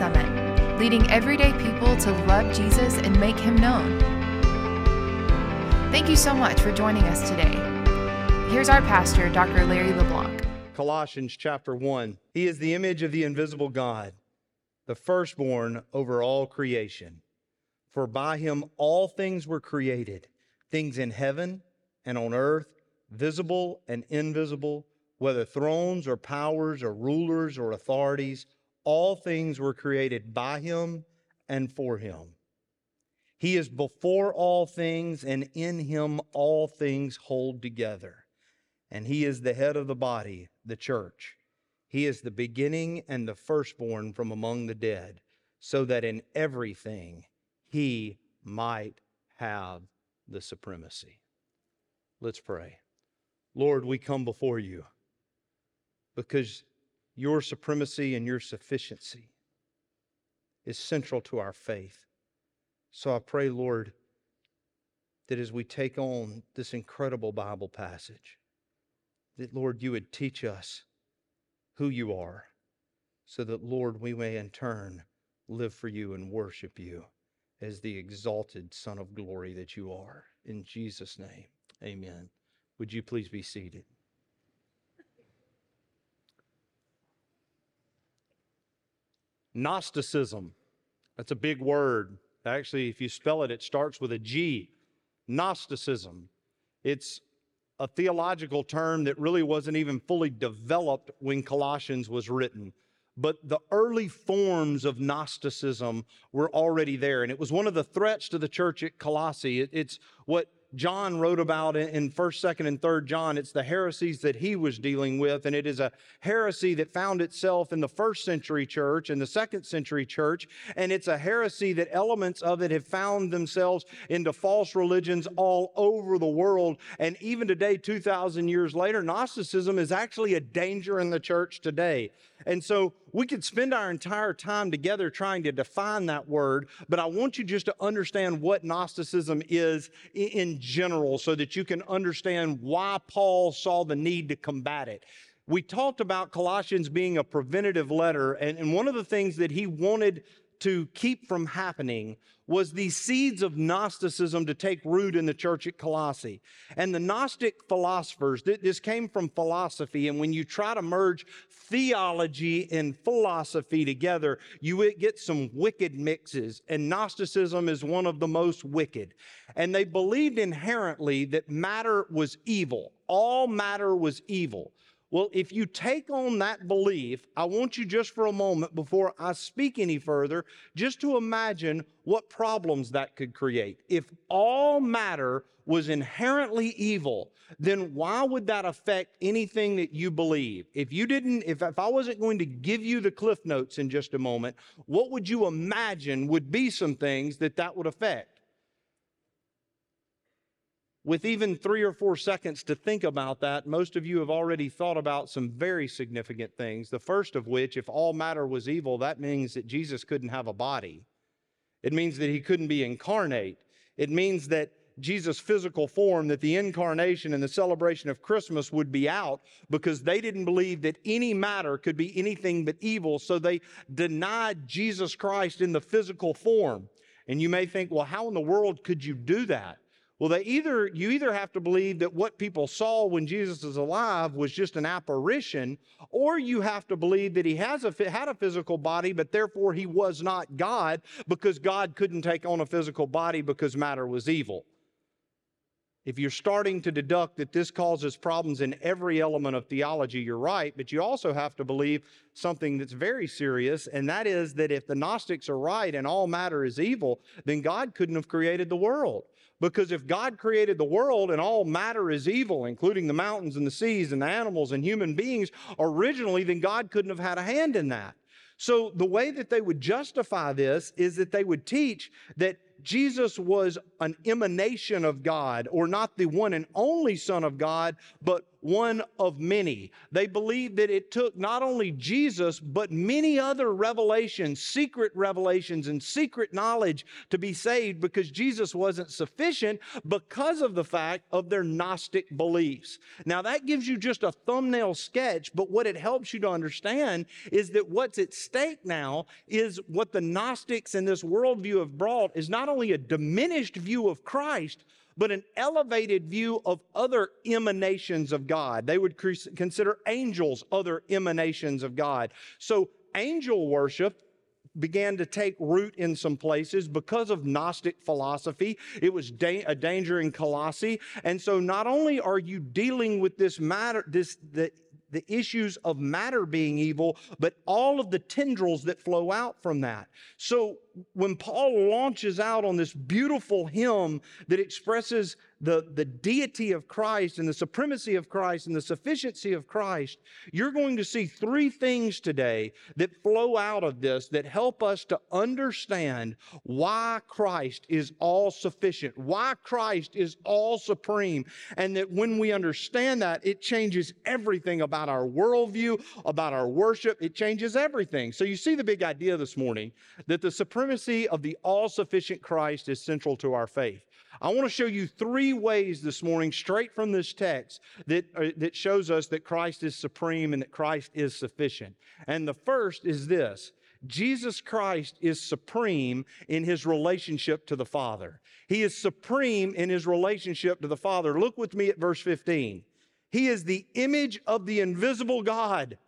Summit, leading everyday people to love Jesus and make him known. Thank you so much for joining us today. Here's our pastor, Dr. Larry LeBlanc. Colossians chapter 1. He is the image of the invisible God, the firstborn over all creation. For by him all things were created, things in heaven and on earth, visible and invisible, whether thrones or powers or rulers or authorities all things were created by him and for him. He is before all things, and in him all things hold together. And he is the head of the body, the church. He is the beginning and the firstborn from among the dead, so that in everything he might have the supremacy. Let's pray. Lord, we come before you because your supremacy and your sufficiency is central to our faith. So I pray, Lord, that as we take on this incredible Bible passage, that, Lord, you would teach us who you are, so that, Lord, we may in turn live for you and worship you as the exalted Son of glory that you are. In Jesus' name, amen. Would you please be seated? Gnosticism. That's a big word. Actually, if you spell it, it starts with a G. Gnosticism. It's a theological term that really wasn't even fully developed when Colossians was written. But the early forms of Gnosticism were already there. And it was one of the threats to the church at Colossae. It's what John wrote about in 1st, 2nd, and 3rd John. It's the heresies that he was dealing with, and it is a heresy that found itself in the first century church and the second century church, and it's a heresy that elements of it have found themselves into false religions all over the world. And even today, 2,000 years later, Gnosticism is actually a danger in the church today. And so we could spend our entire time together trying to define that word, but I want you just to understand what Gnosticism is in general so that you can understand why Paul saw the need to combat it. We talked about Colossians being a preventative letter, and, and one of the things that he wanted to keep from happening was the seeds of Gnosticism to take root in the church at Colossae. And the Gnostic philosophers, this came from philosophy, and when you try to merge theology and philosophy together, you get some wicked mixes, and Gnosticism is one of the most wicked. And they believed inherently that matter was evil, all matter was evil. Well, if you take on that belief, I want you just for a moment before I speak any further, just to imagine what problems that could create. If all matter was inherently evil, then why would that affect anything that you believe? If you didn't, if, if I wasn't going to give you the cliff notes in just a moment, what would you imagine would be some things that that would affect? With even three or four seconds to think about that, most of you have already thought about some very significant things. The first of which, if all matter was evil, that means that Jesus couldn't have a body. It means that he couldn't be incarnate. It means that Jesus' physical form, that the incarnation and the celebration of Christmas would be out because they didn't believe that any matter could be anything but evil. So they denied Jesus Christ in the physical form. And you may think, well, how in the world could you do that? Well, they either you either have to believe that what people saw when Jesus is alive was just an apparition, or you have to believe that he has a, had a physical body, but therefore he was not God because God couldn't take on a physical body because matter was evil. If you're starting to deduct that this causes problems in every element of theology, you're right, but you also have to believe something that's very serious, and that is that if the Gnostics are right and all matter is evil, then God couldn't have created the world. Because if God created the world and all matter is evil, including the mountains and the seas and the animals and human beings, originally, then God couldn't have had a hand in that. So the way that they would justify this is that they would teach that Jesus was an emanation of God, or not the one and only Son of God, but one of many. They believed that it took not only Jesus, but many other revelations, secret revelations, and secret knowledge to be saved because Jesus wasn't sufficient because of the fact of their Gnostic beliefs. Now, that gives you just a thumbnail sketch, but what it helps you to understand is that what's at stake now is what the Gnostics and this worldview have brought is not only a diminished view of Christ, but an elevated view of other emanations of God. They would consider angels other emanations of God. So, angel worship began to take root in some places because of Gnostic philosophy. It was da- a danger in Colossae. And so not only are you dealing with this matter, this, the, the issues of matter being evil, but all of the tendrils that flow out from that. So when Paul launches out on this beautiful hymn that expresses the, the deity of Christ and the supremacy of Christ and the sufficiency of Christ, you're going to see three things today that flow out of this that help us to understand why Christ is all sufficient, why Christ is all supreme, and that when we understand that, it changes everything about our worldview, about our worship. It changes everything. So you see the big idea this morning that the supremacy of the all sufficient Christ is central to our faith. I want to show you three ways this morning, straight from this text, that, uh, that shows us that Christ is supreme and that Christ is sufficient. And the first is this Jesus Christ is supreme in his relationship to the Father. He is supreme in his relationship to the Father. Look with me at verse 15. He is the image of the invisible God.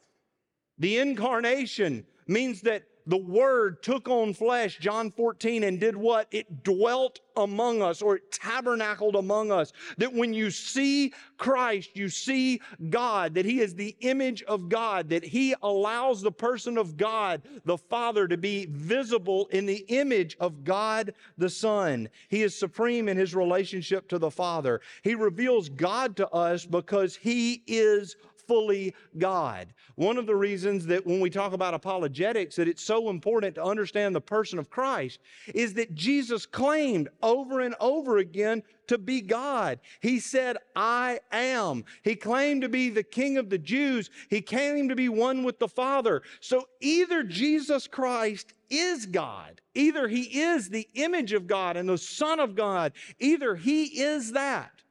The incarnation means that the Word took on flesh, John 14, and did what? It dwelt among us or it tabernacled among us. That when you see Christ, you see God, that He is the image of God, that He allows the person of God, the Father, to be visible in the image of God the Son. He is supreme in His relationship to the Father. He reveals God to us because He is fully God. One of the reasons that when we talk about apologetics that it's so important to understand the person of Christ is that Jesus claimed over and over again to be God. He said, I am. He claimed to be the King of the Jews. He claimed to be one with the Father. So either Jesus Christ is God, either He is the image of God and the Son of God, either He is that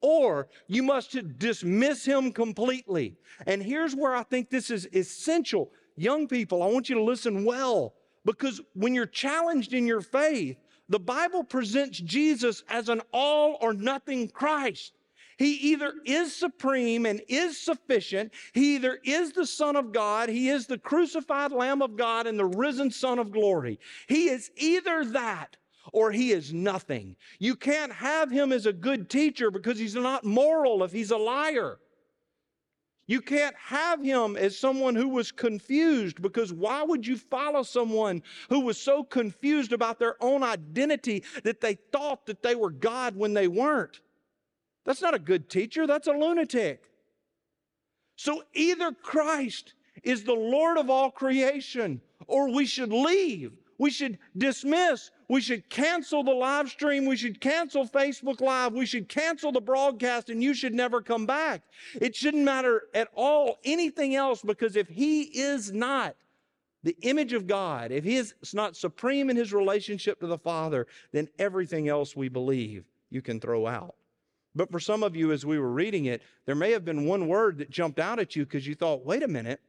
or you must dismiss him completely. And here's where I think this is essential. Young people, I want you to listen well because when you're challenged in your faith, the Bible presents Jesus as an all or nothing Christ. He either is supreme and is sufficient. He either is the Son of God, He is the crucified Lamb of God, and the risen Son of glory. He is either that or he is nothing. You can't have him as a good teacher because he's not moral if he's a liar. You can't have him as someone who was confused because why would you follow someone who was so confused about their own identity that they thought that they were God when they weren't? That's not a good teacher, that's a lunatic. So either Christ is the Lord of all creation or we should leave. We should dismiss we should cancel the live stream. We should cancel Facebook Live. We should cancel the broadcast and you should never come back. It shouldn't matter at all anything else because if he is not the image of God, if he is not supreme in his relationship to the Father, then everything else we believe you can throw out. But for some of you, as we were reading it, there may have been one word that jumped out at you because you thought, wait a minute,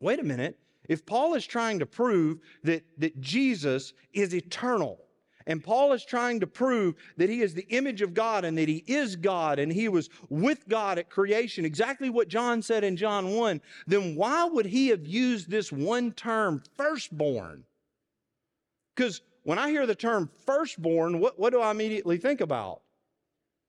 wait a minute. If Paul is trying to prove that, that Jesus is eternal, and Paul is trying to prove that he is the image of God and that he is God and he was with God at creation, exactly what John said in John 1, then why would he have used this one term, firstborn? Because when I hear the term firstborn, what, what do I immediately think about?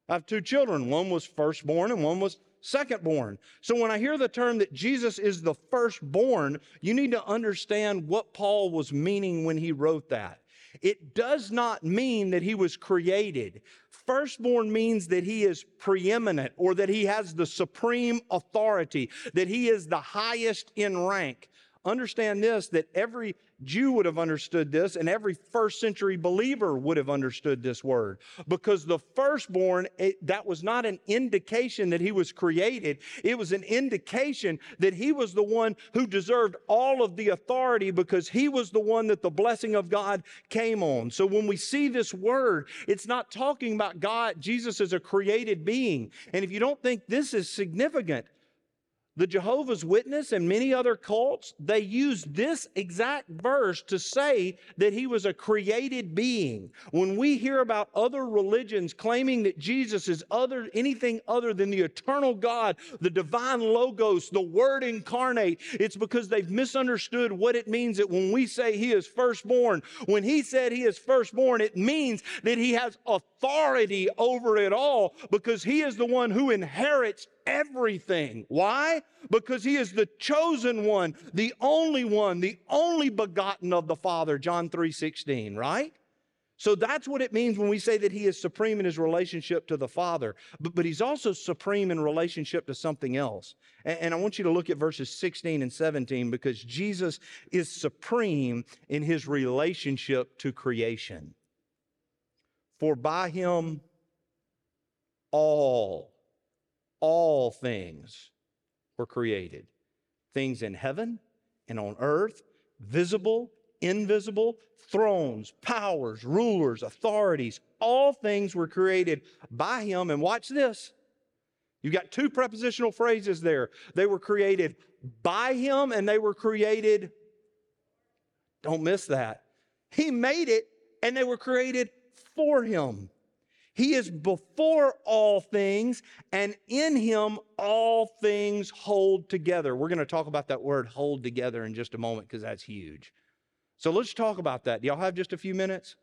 I have two children. One was firstborn and one was secondborn. So when I hear the term that Jesus is the firstborn, you need to understand what Paul was meaning when he wrote that. It does not mean that he was created. Firstborn means that he is preeminent or that he has the supreme authority, that he is the highest in rank. Understand this that every Jew would have understood this, and every first century believer would have understood this word. Because the firstborn, it, that was not an indication that he was created, it was an indication that he was the one who deserved all of the authority because he was the one that the blessing of God came on. So when we see this word, it's not talking about God, Jesus as a created being. And if you don't think this is significant, the Jehovah's Witness and many other cults, they use this exact verse to say that he was a created being. When we hear about other religions claiming that Jesus is other anything other than the eternal God, the divine logos, the word incarnate, it's because they've misunderstood what it means that when we say he is firstborn, when he said he is firstborn, it means that he has authority over it all because he is the one who inherits everything. Why? Because he is the chosen one, the only one, the only begotten of the Father, John 3 16, right? So that's what it means when we say that he is supreme in his relationship to the Father. But, but he's also supreme in relationship to something else. And, and I want you to look at verses 16 and 17 because Jesus is supreme in his relationship to creation. For by him all all things were created things in heaven and on earth, visible, invisible, thrones, powers, rulers, authorities. All things were created by him. And watch this. You've got two prepositional phrases there. They were created by him and they were created. Don't miss that. He made it and they were created for him. He is before all things, and in him all things hold together. We're going to talk about that word hold together in just a moment because that's huge. So let's talk about that. Do y'all have just a few minutes?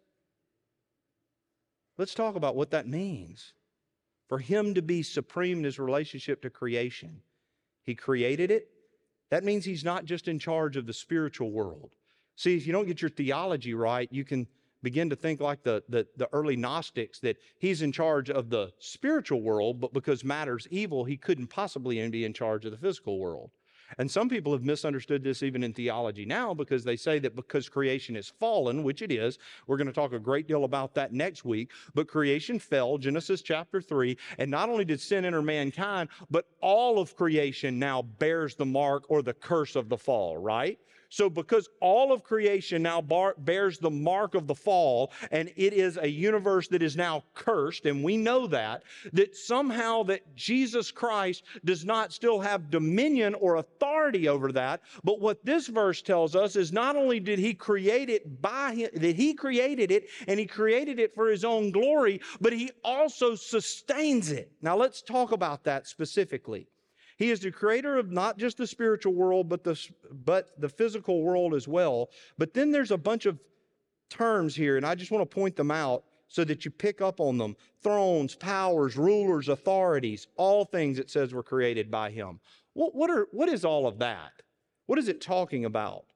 Let's talk about what that means. For him to be supreme in his relationship to creation, he created it. That means he's not just in charge of the spiritual world. See, if you don't get your theology right, you can begin to think like the, the, the, early Gnostics that he's in charge of the spiritual world, but because matter's evil, he couldn't possibly be in charge of the physical world. And some people have misunderstood this even in theology now because they say that because creation is fallen, which it is, we're going to talk a great deal about that next week, but creation fell, Genesis chapter 3, and not only did sin enter mankind, but all of creation now bears the mark or the curse of the fall, right? So, because all of creation now bar- bears the mark of the fall, and it is a universe that is now cursed, and we know that, that somehow that Jesus Christ does not still have dominion or authority over that. But what this verse tells us is not only did he create it by him, that he created it, and he created it for his own glory, but he also sustains it. Now, let's talk about that specifically. He is the creator of not just the spiritual world, but the, but the physical world as well. But then there's a bunch of terms here, and I just want to point them out so that you pick up on them. Thrones, powers, rulers, authorities, all things it says were created by him. What, what, are, what is all of that? What is it talking about?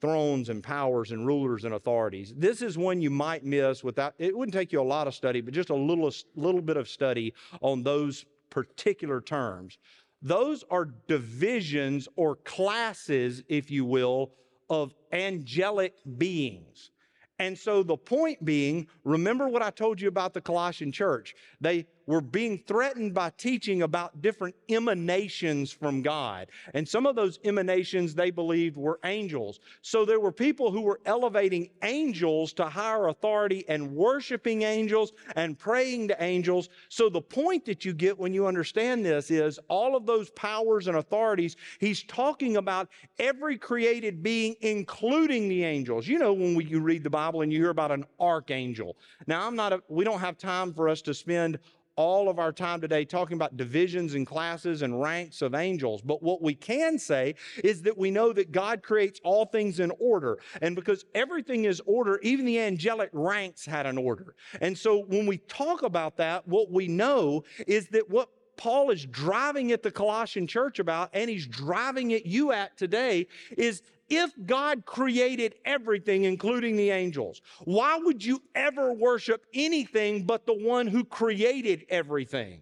Thrones and powers and rulers and authorities. This is one you might miss without, it wouldn't take you a lot of study, but just a little, little bit of study on those particular terms. Those are divisions or classes, if you will, of angelic beings. And so the point being, remember what I told you about the Colossian church. They were being threatened by teaching about different emanations from God. And some of those emanations they believed were angels. So there were people who were elevating angels to higher authority and worshiping angels and praying to angels. So the point that you get when you understand this is all of those powers and authorities, he's talking about every created being, including the angels. You know, when we, you read the Bible and you hear about an archangel. Now, I'm not, a, we don't have time for us to spend all of our time today talking about divisions and classes and ranks of angels. But what we can say is that we know that God creates all things in order. And because everything is order, even the angelic ranks had an order. And so when we talk about that, what we know is that what Paul is driving at the Colossian church about, and he's driving at you at today, is if God created everything, including the angels, why would you ever worship anything but the one who created everything?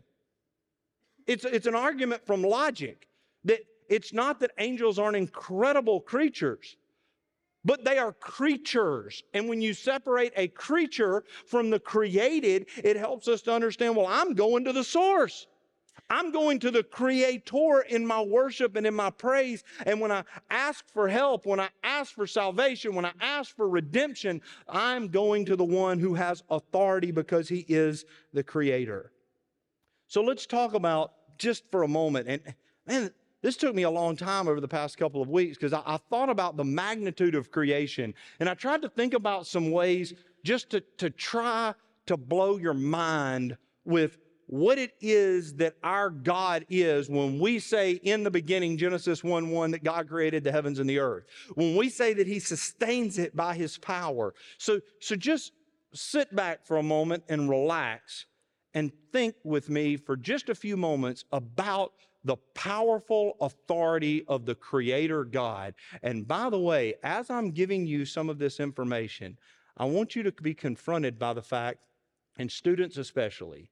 It's, it's an argument from logic that it's not that angels aren't incredible creatures, but they are creatures. And when you separate a creature from the created, it helps us to understand well, I'm going to the source. I'm going to the Creator in my worship and in my praise. And when I ask for help, when I ask for salvation, when I ask for redemption, I'm going to the one who has authority because He is the Creator. So let's talk about just for a moment. And man, this took me a long time over the past couple of weeks because I, I, thought about the magnitude of creation and I tried to think about some ways just to, to try to blow your mind with what it is that our God is when we say in the beginning, Genesis 1 1, that God created the heavens and the earth. When we say that He sustains it by His power. So, so just sit back for a moment and relax and think with me for just a few moments about the powerful authority of the Creator God. And by the way, as I'm giving you some of this information, I want you to be confronted by the fact, and students especially,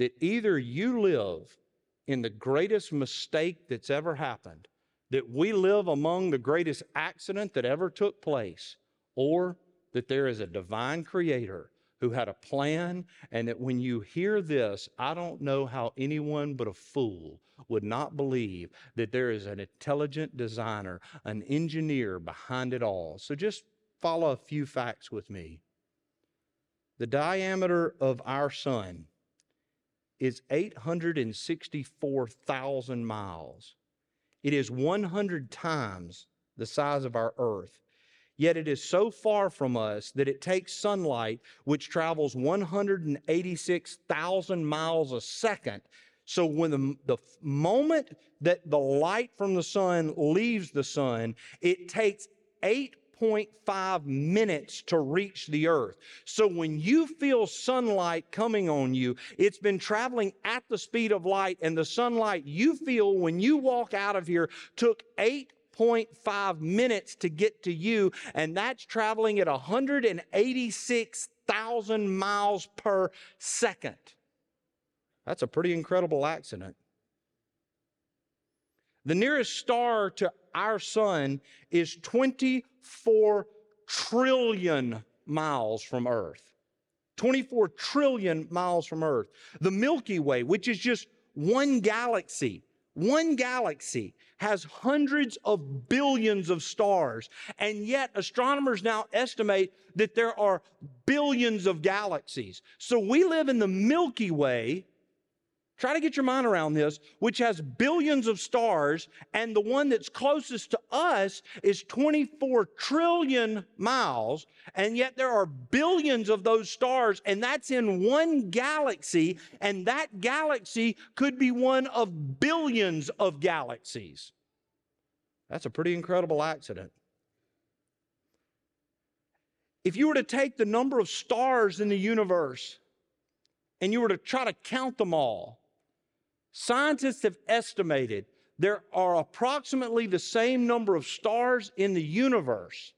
that either you live in the greatest mistake that's ever happened, that we live among the greatest accident that ever took place, or that there is a divine creator who had a plan, and that when you hear this, I don't know how anyone but a fool would not believe that there is an intelligent designer, an engineer behind it all. So just follow a few facts with me. The diameter of our sun is 864,000 miles. It is 100 times the size of our earth. Yet it is so far from us that it takes sunlight, which travels 186,000 miles a second. So when the, the moment that the light from the sun leaves the sun, it takes eight 6.5 minutes to reach the earth. So when you feel sunlight coming on you, it's been traveling at the speed of light, and the sunlight you feel when you walk out of here took 8.5 minutes to get to you, and that's traveling at 186,000 miles per second. That's a pretty incredible accident. The nearest star to our sun is 24 trillion miles from Earth. 24 trillion miles from Earth. The Milky Way, which is just one galaxy, one galaxy has hundreds of billions of stars. And yet, astronomers now estimate that there are billions of galaxies. So we live in the Milky Way, Try to get your mind around this, which has billions of stars, and the one that's closest to us is 24 trillion miles, and yet there are billions of those stars, and that's in one galaxy, and that galaxy could be one of billions of galaxies. That's a pretty incredible accident. If you were to take the number of stars in the universe and you were to try to count them all, Scientists have estimated there are approximately the same number of stars in the universe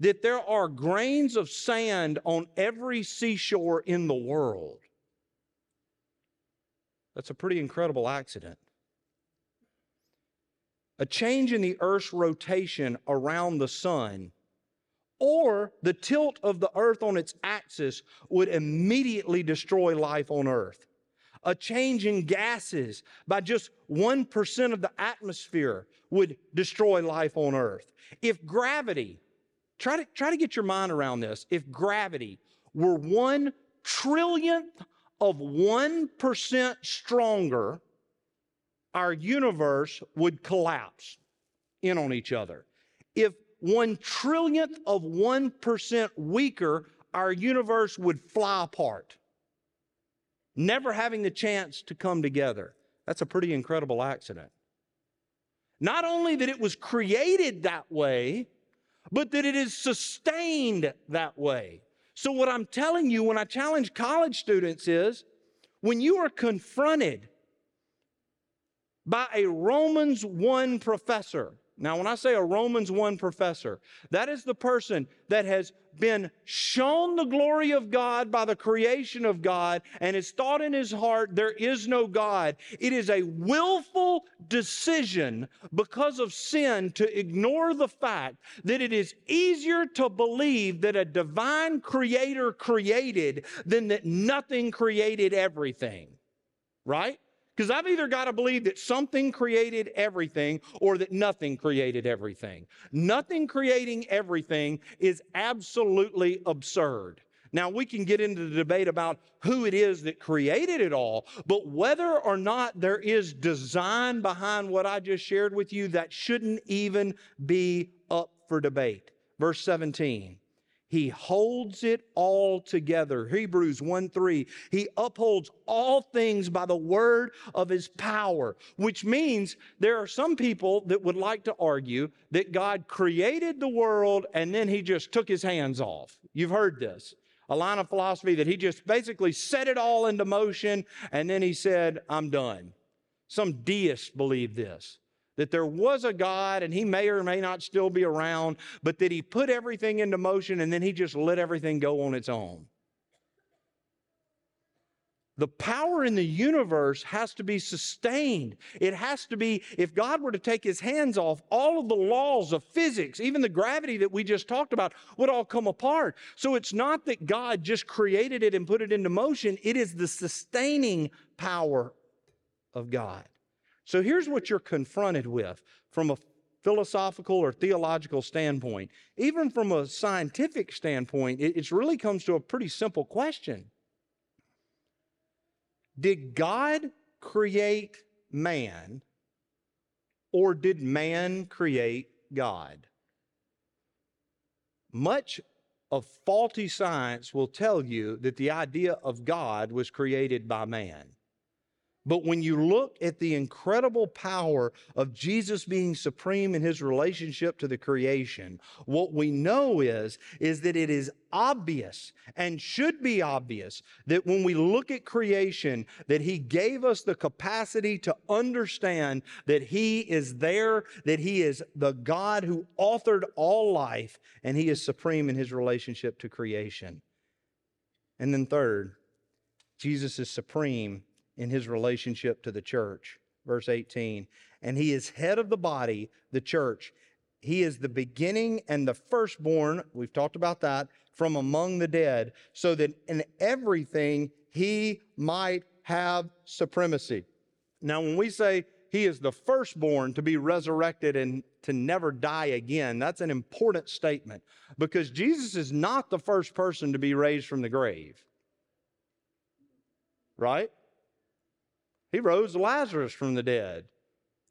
that there are grains of sand on every seashore in the world. That's a pretty incredible accident. A change in the Earth's rotation around the sun or the tilt of the Earth on its axis would immediately destroy life on Earth a change in gases by just 1% of the atmosphere would destroy life on Earth. If gravity, try to, try to get your mind around this, if gravity were one trillionth of 1% stronger, our universe would collapse in on each other. If one trillionth of 1% weaker, our universe would fly apart never having the chance to come together. That's a pretty incredible accident. Not only that it was created that way, but that it is sustained that way. So, what I'm telling you when I challenge college students is when you are confronted by a Romans 1 professor Now, when I say a Romans 1 professor, that is the person that has been shown the glory of God by the creation of God and has thought in his heart there is no God. It is a willful decision because of sin to ignore the fact that it is easier to believe that a divine creator created than that nothing created everything. Right? Because I've either got to believe that something created everything or that nothing created everything. Nothing creating everything is absolutely absurd. Now, we can get into the debate about who it is that created it all, but whether or not there is design behind what I just shared with you, that shouldn't even be up for debate. Verse 17. He holds it all together. Hebrews 1 3. He upholds all things by the word of his power, which means there are some people that would like to argue that God created the world and then he just took his hands off. You've heard this. A line of philosophy that he just basically set it all into motion and then he said, I'm done. Some deists believe this that there was a God and he may or may not still be around, but that he put everything into motion and then he just let everything go on its own. The power in the universe has to be sustained. It has to be, if God were to take his hands off, all of the laws of physics, even the gravity that we just talked about, would all come apart. So it's not that God just created it and put it into motion, it is the sustaining power of God. So here's what you're confronted with from a philosophical or theological standpoint. Even from a scientific standpoint, it, really comes to a pretty simple question Did God create man, or did man create God? Much of faulty science will tell you that the idea of God was created by man. But when you look at the incredible power of Jesus being supreme in his relationship to the creation, what we know is, is that it is obvious and should be obvious that when we look at creation, that he gave us the capacity to understand that he is there, that he is the God who authored all life, and he is supreme in his relationship to creation. And then third, Jesus is supreme in his relationship to the church. Verse 18, and he is head of the body, the church. He is the beginning and the firstborn, we've talked about that, from among the dead, so that in everything he might have supremacy. Now, when we say he is the firstborn to be resurrected and to never die again, that's an important statement because Jesus is not the first person to be raised from the grave. Right? He rose Lazarus from the dead.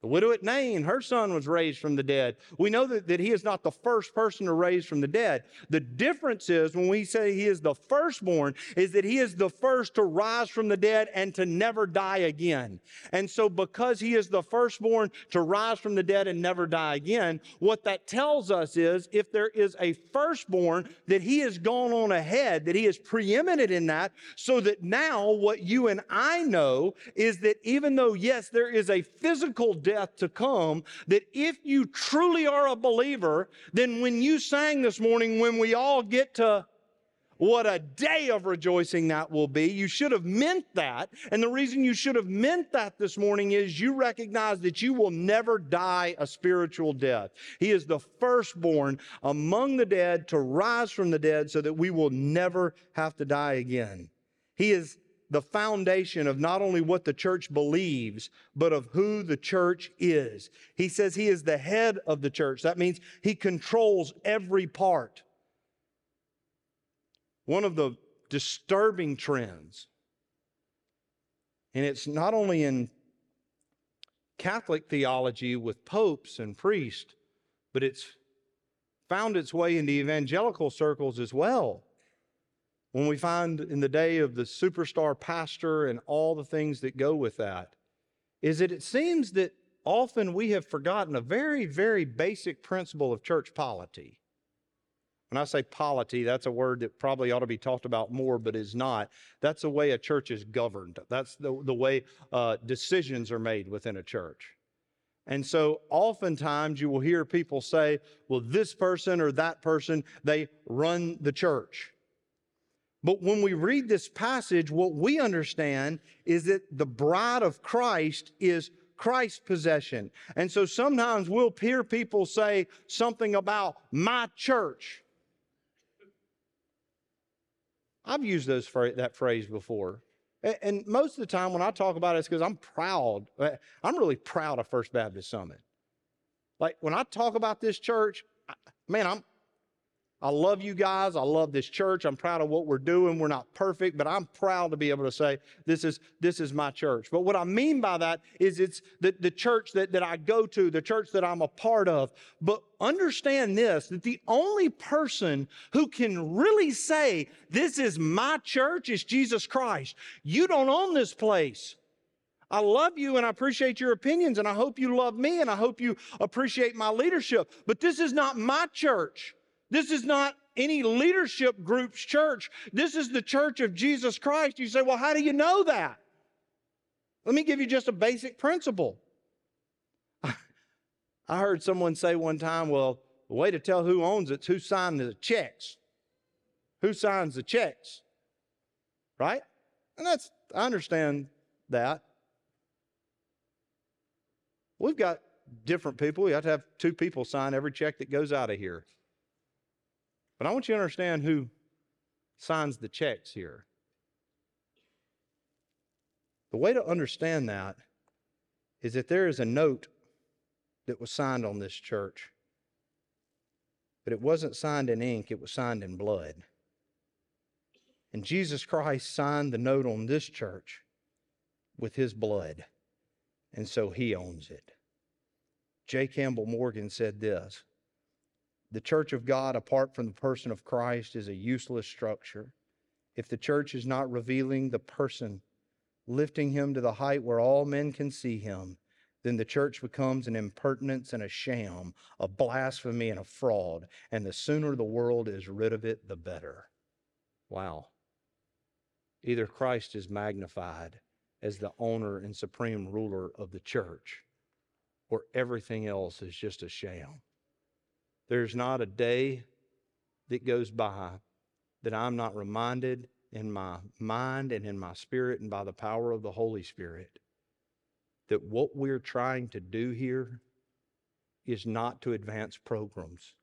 The widow at Nain, her son was raised from the dead. We know that, that he is not the first person to raise from the dead. The difference is when we say he is the firstborn, is that he is the first to rise from the dead and to never die again. And so, because he is the firstborn to rise from the dead and never die again, what that tells us is if there is a firstborn, that he has gone on ahead, that he is preeminent in that, so that now what you and I know is that even though, yes, there is a physical death, death to come, that if you truly are a believer, then when you sang this morning, when we all get to what a day of rejoicing that will be. You should have meant that. And the reason you should have meant that this morning is you recognize that you will never die a spiritual death. He is the firstborn among the dead to rise from the dead so that we will never have to die again. He is the foundation of not only what the church believes, but of who the church is. He says he is the head of the church. That means he controls every part. One of the disturbing trends, and it's not only in Catholic theology with popes and priests, but it's found its way into evangelical circles as well when we find in the day of the superstar pastor and all the things that go with that, is that it seems that often we have forgotten a very, very basic principle of church polity. When I say polity, that's a word that probably ought to be talked about more, but is not. That's the way a church is governed. That's the, the way uh, decisions are made within a church. And so oftentimes you will hear people say, well, this person or that person, they run the church. But when we read this passage, what we understand is that the bride of Christ is Christ's possession. And so sometimes we'll hear people say something about my church. I've used those that phrase before. And most of the time when I talk about it, it's because I'm proud. Uh, I'm really proud of First Baptist Summit. Like when I talk about this church, man, I'm I love you guys. I love this church. I'm proud of what we're doing. We're not perfect, but I'm proud to be able to say this is this is my church. But what I mean by that is it's the, the church that, that I go to, the church that I'm a part of. But understand this that the only person who can really say this is my church is Jesus Christ. You don't own this place. I love you and I appreciate your opinions and I hope you love me and I hope you appreciate my leadership. But this is not my church. This is not any leadership group's church. This is the church of Jesus Christ. You say, well, how do you know that? Let me give you just a basic principle. I heard someone say one time, well, the way to tell who owns it's who signed the checks. Who signs the checks? Right? And that's, I understand that. We've got different people. We have to have two people sign every check that goes out of here. But I want you to understand who signs the checks here. The way to understand that is that there is a note that was signed on this church, but it wasn't signed in ink, it was signed in blood. And Jesus Christ signed the note on this church with his blood, and so he owns it. G. Campbell Morgan said this the church of God, apart from the person of Christ, is a useless structure. If the church is not revealing the person, lifting him to the height where all men can see him, then the church becomes an impertinence and a sham, a blasphemy and a fraud. And the sooner the world is rid of it, the better. Wow. Either Christ is magnified as the owner and supreme ruler of the church, or everything else is just a sham. There's not a day that goes by that I'm not reminded in my mind and in my spirit and by the power of the Holy Spirit that what we're trying to do here is not to advance programs.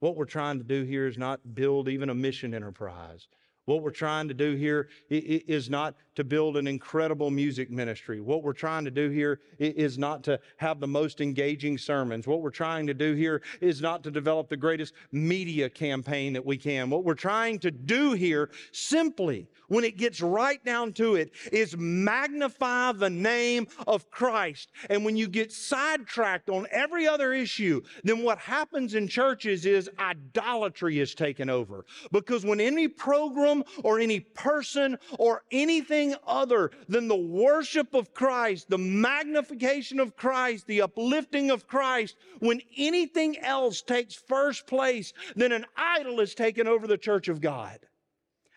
What we're trying to do here is not build even a mission enterprise. What we're trying to do here is not to build an incredible music ministry. What we're trying to do here is not to have the most engaging sermons. What we're trying to do here is not to develop the greatest media campaign that we can. What we're trying to do here simply, when it gets right down to it, is magnify the name of Christ. And when you get sidetracked on every other issue, then what happens in churches is idolatry is taken over. Because when any program or any person or anything other than the worship of Christ, the magnification of Christ, the uplifting of Christ, when anything else takes first place, then an idol is taken over the church of God.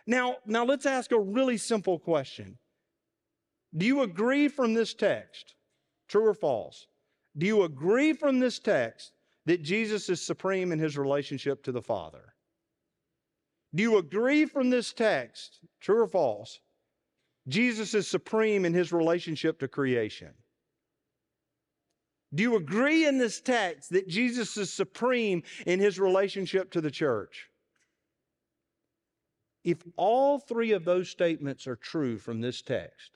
Now, now let's ask a really simple question. Do you agree from this text, true or false? Do you agree from this text that Jesus is supreme in his relationship to the Father? Do you agree from this text, true or false? Jesus is supreme in his relationship to creation. Do you agree in this text that Jesus is supreme in his relationship to the church? If all three of those statements are true from this text,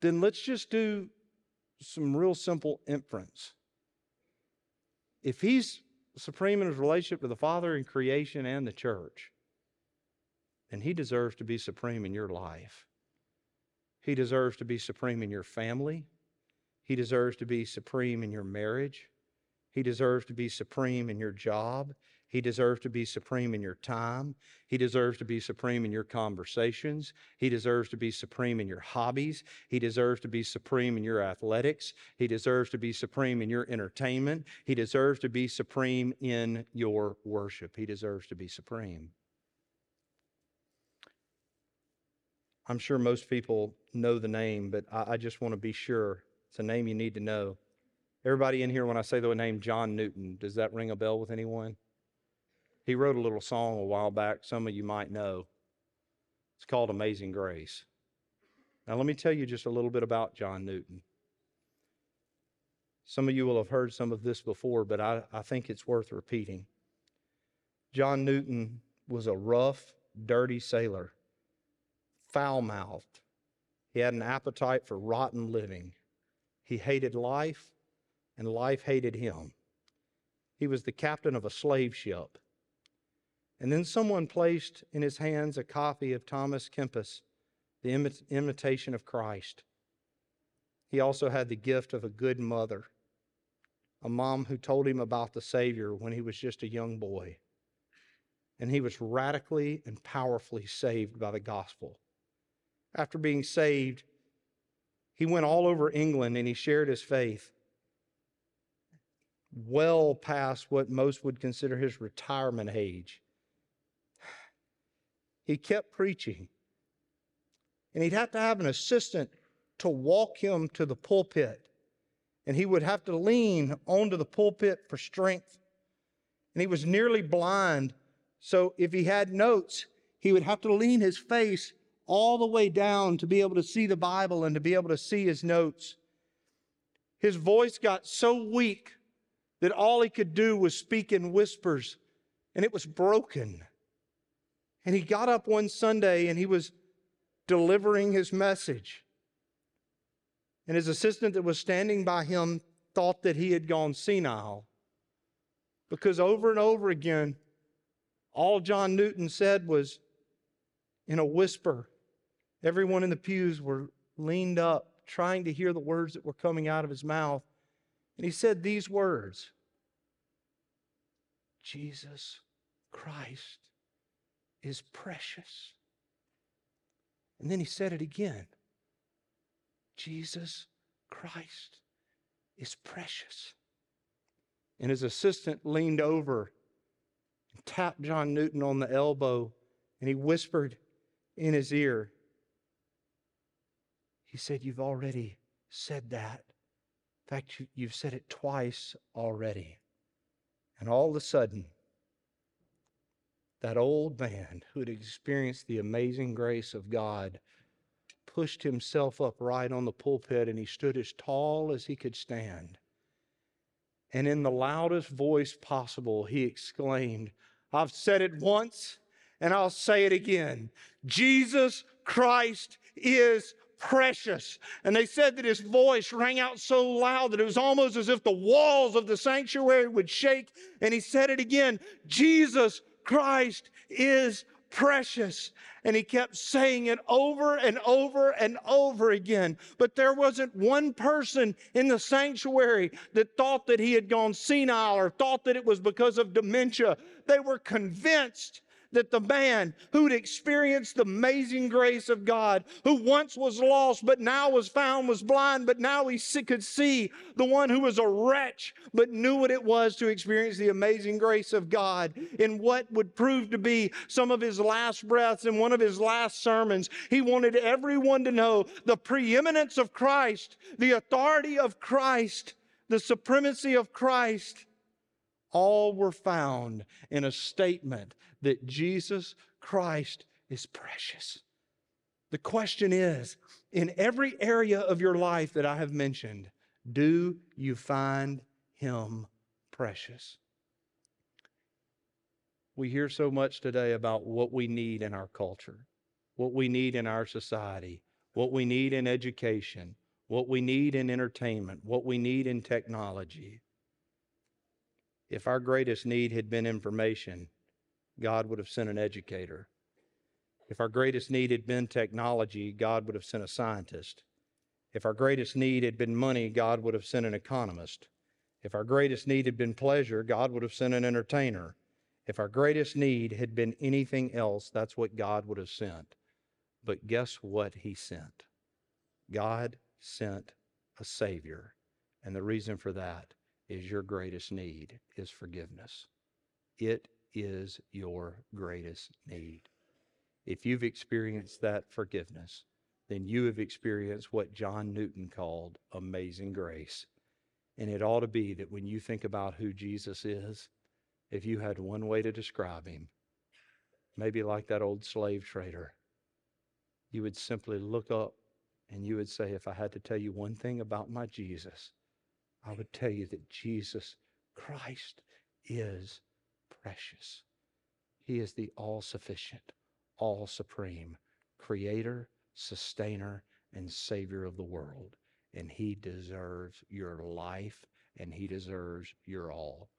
then let's just do some real simple inference. If he's supreme in his relationship to the Father and creation and the church, and he deserves to be supreme in your life. He deserves to be supreme in your family. He deserves to be supreme in your marriage. He deserves to be supreme in your job. He deserves to be supreme in your time. He deserves to be supreme in your conversations. He deserves to be supreme in your hobbies. He deserves to be supreme in your athletics. He deserves to be supreme in your entertainment. He deserves to be supreme in your worship. He deserves to be supreme. I'm sure most people know the name, but I, I just want to be sure. It's a name you need to know. Everybody in here, when I say the name John Newton, does that ring a bell with anyone? He wrote a little song a while back, some of you might know. It's called Amazing Grace. Now, let me tell you just a little bit about John Newton. Some of you will have heard some of this before, but I, I think it's worth repeating. John Newton was a rough, dirty sailor, foul mouthed. He had an appetite for rotten living. He hated life, and life hated him. He was the captain of a slave ship. And then someone placed in his hands a copy of Thomas Kempis, The Imitation of Christ. He also had the gift of a good mother, a mom who told him about the Savior when he was just a young boy. And he was radically and powerfully saved by the gospel. After being saved, he went all over England and he shared his faith well past what most would consider his retirement age. He kept preaching. And he'd have to have an assistant to walk him to the pulpit. And he would have to lean onto the pulpit for strength. And he was nearly blind. So if he had notes, he would have to lean his face all the way down to be able to see the Bible and to be able to see his notes. His voice got so weak that all he could do was speak in whispers, and it was broken. And he got up one Sunday and he was delivering his message. And his assistant that was standing by him thought that he had gone senile. Because over and over again, all John Newton said was in a whisper. Everyone in the pews were leaned up, trying to hear the words that were coming out of his mouth. And he said these words Jesus Christ is precious. And then he said it again Jesus Christ is precious. And his assistant leaned over and tapped John Newton on the elbow and he whispered in his ear, He said, You've already said that. In fact, you, you've said it twice already. And all of a sudden, that old man who had experienced the amazing grace of God pushed himself up right on the pulpit and he stood as tall as he could stand. And in the loudest voice possible, he exclaimed, I've said it once and I'll say it again. Jesus Christ is precious. And they said that his voice rang out so loud that it was almost as if the walls of the sanctuary would shake. And he said it again Jesus Christ is precious. And he kept saying it over and over and over again. But there wasn't one person in the sanctuary that thought that he had gone senile or thought that it was because of dementia. They were convinced that the man who'd experienced the amazing grace of God, who once was lost but now was found, was blind but now he could see, the one who was a wretch but knew what it was to experience the amazing grace of God in what would prove to be some of his last breaths in one of his last sermons. He wanted everyone to know the preeminence of Christ, the authority of Christ, the supremacy of Christ all were found in a statement that Jesus Christ is precious. The question is in every area of your life that I have mentioned, do you find him precious? We hear so much today about what we need in our culture, what we need in our society, what we need in education, what we need in entertainment, what we need in technology. If our greatest need had been information, God would have sent an educator. If our greatest need had been technology, God would have sent a scientist. If our greatest need had been money, God would have sent an economist. If our greatest need had been pleasure, God would have sent an entertainer. If our greatest need had been anything else, that's what God would have sent. But guess what He sent? God sent a Savior. And the reason for that is your greatest need is forgiveness. It is your greatest need. If you've experienced that forgiveness, then you have experienced what John Newton called amazing grace. And it ought to be that when you think about who Jesus is, if you had one way to describe him, maybe like that old slave trader, you would simply look up and you would say, If I had to tell you one thing about my Jesus, I would tell you that Jesus Christ is precious. He is the all sufficient, all supreme creator, sustainer, and savior of the world. And he deserves your life and he deserves your all.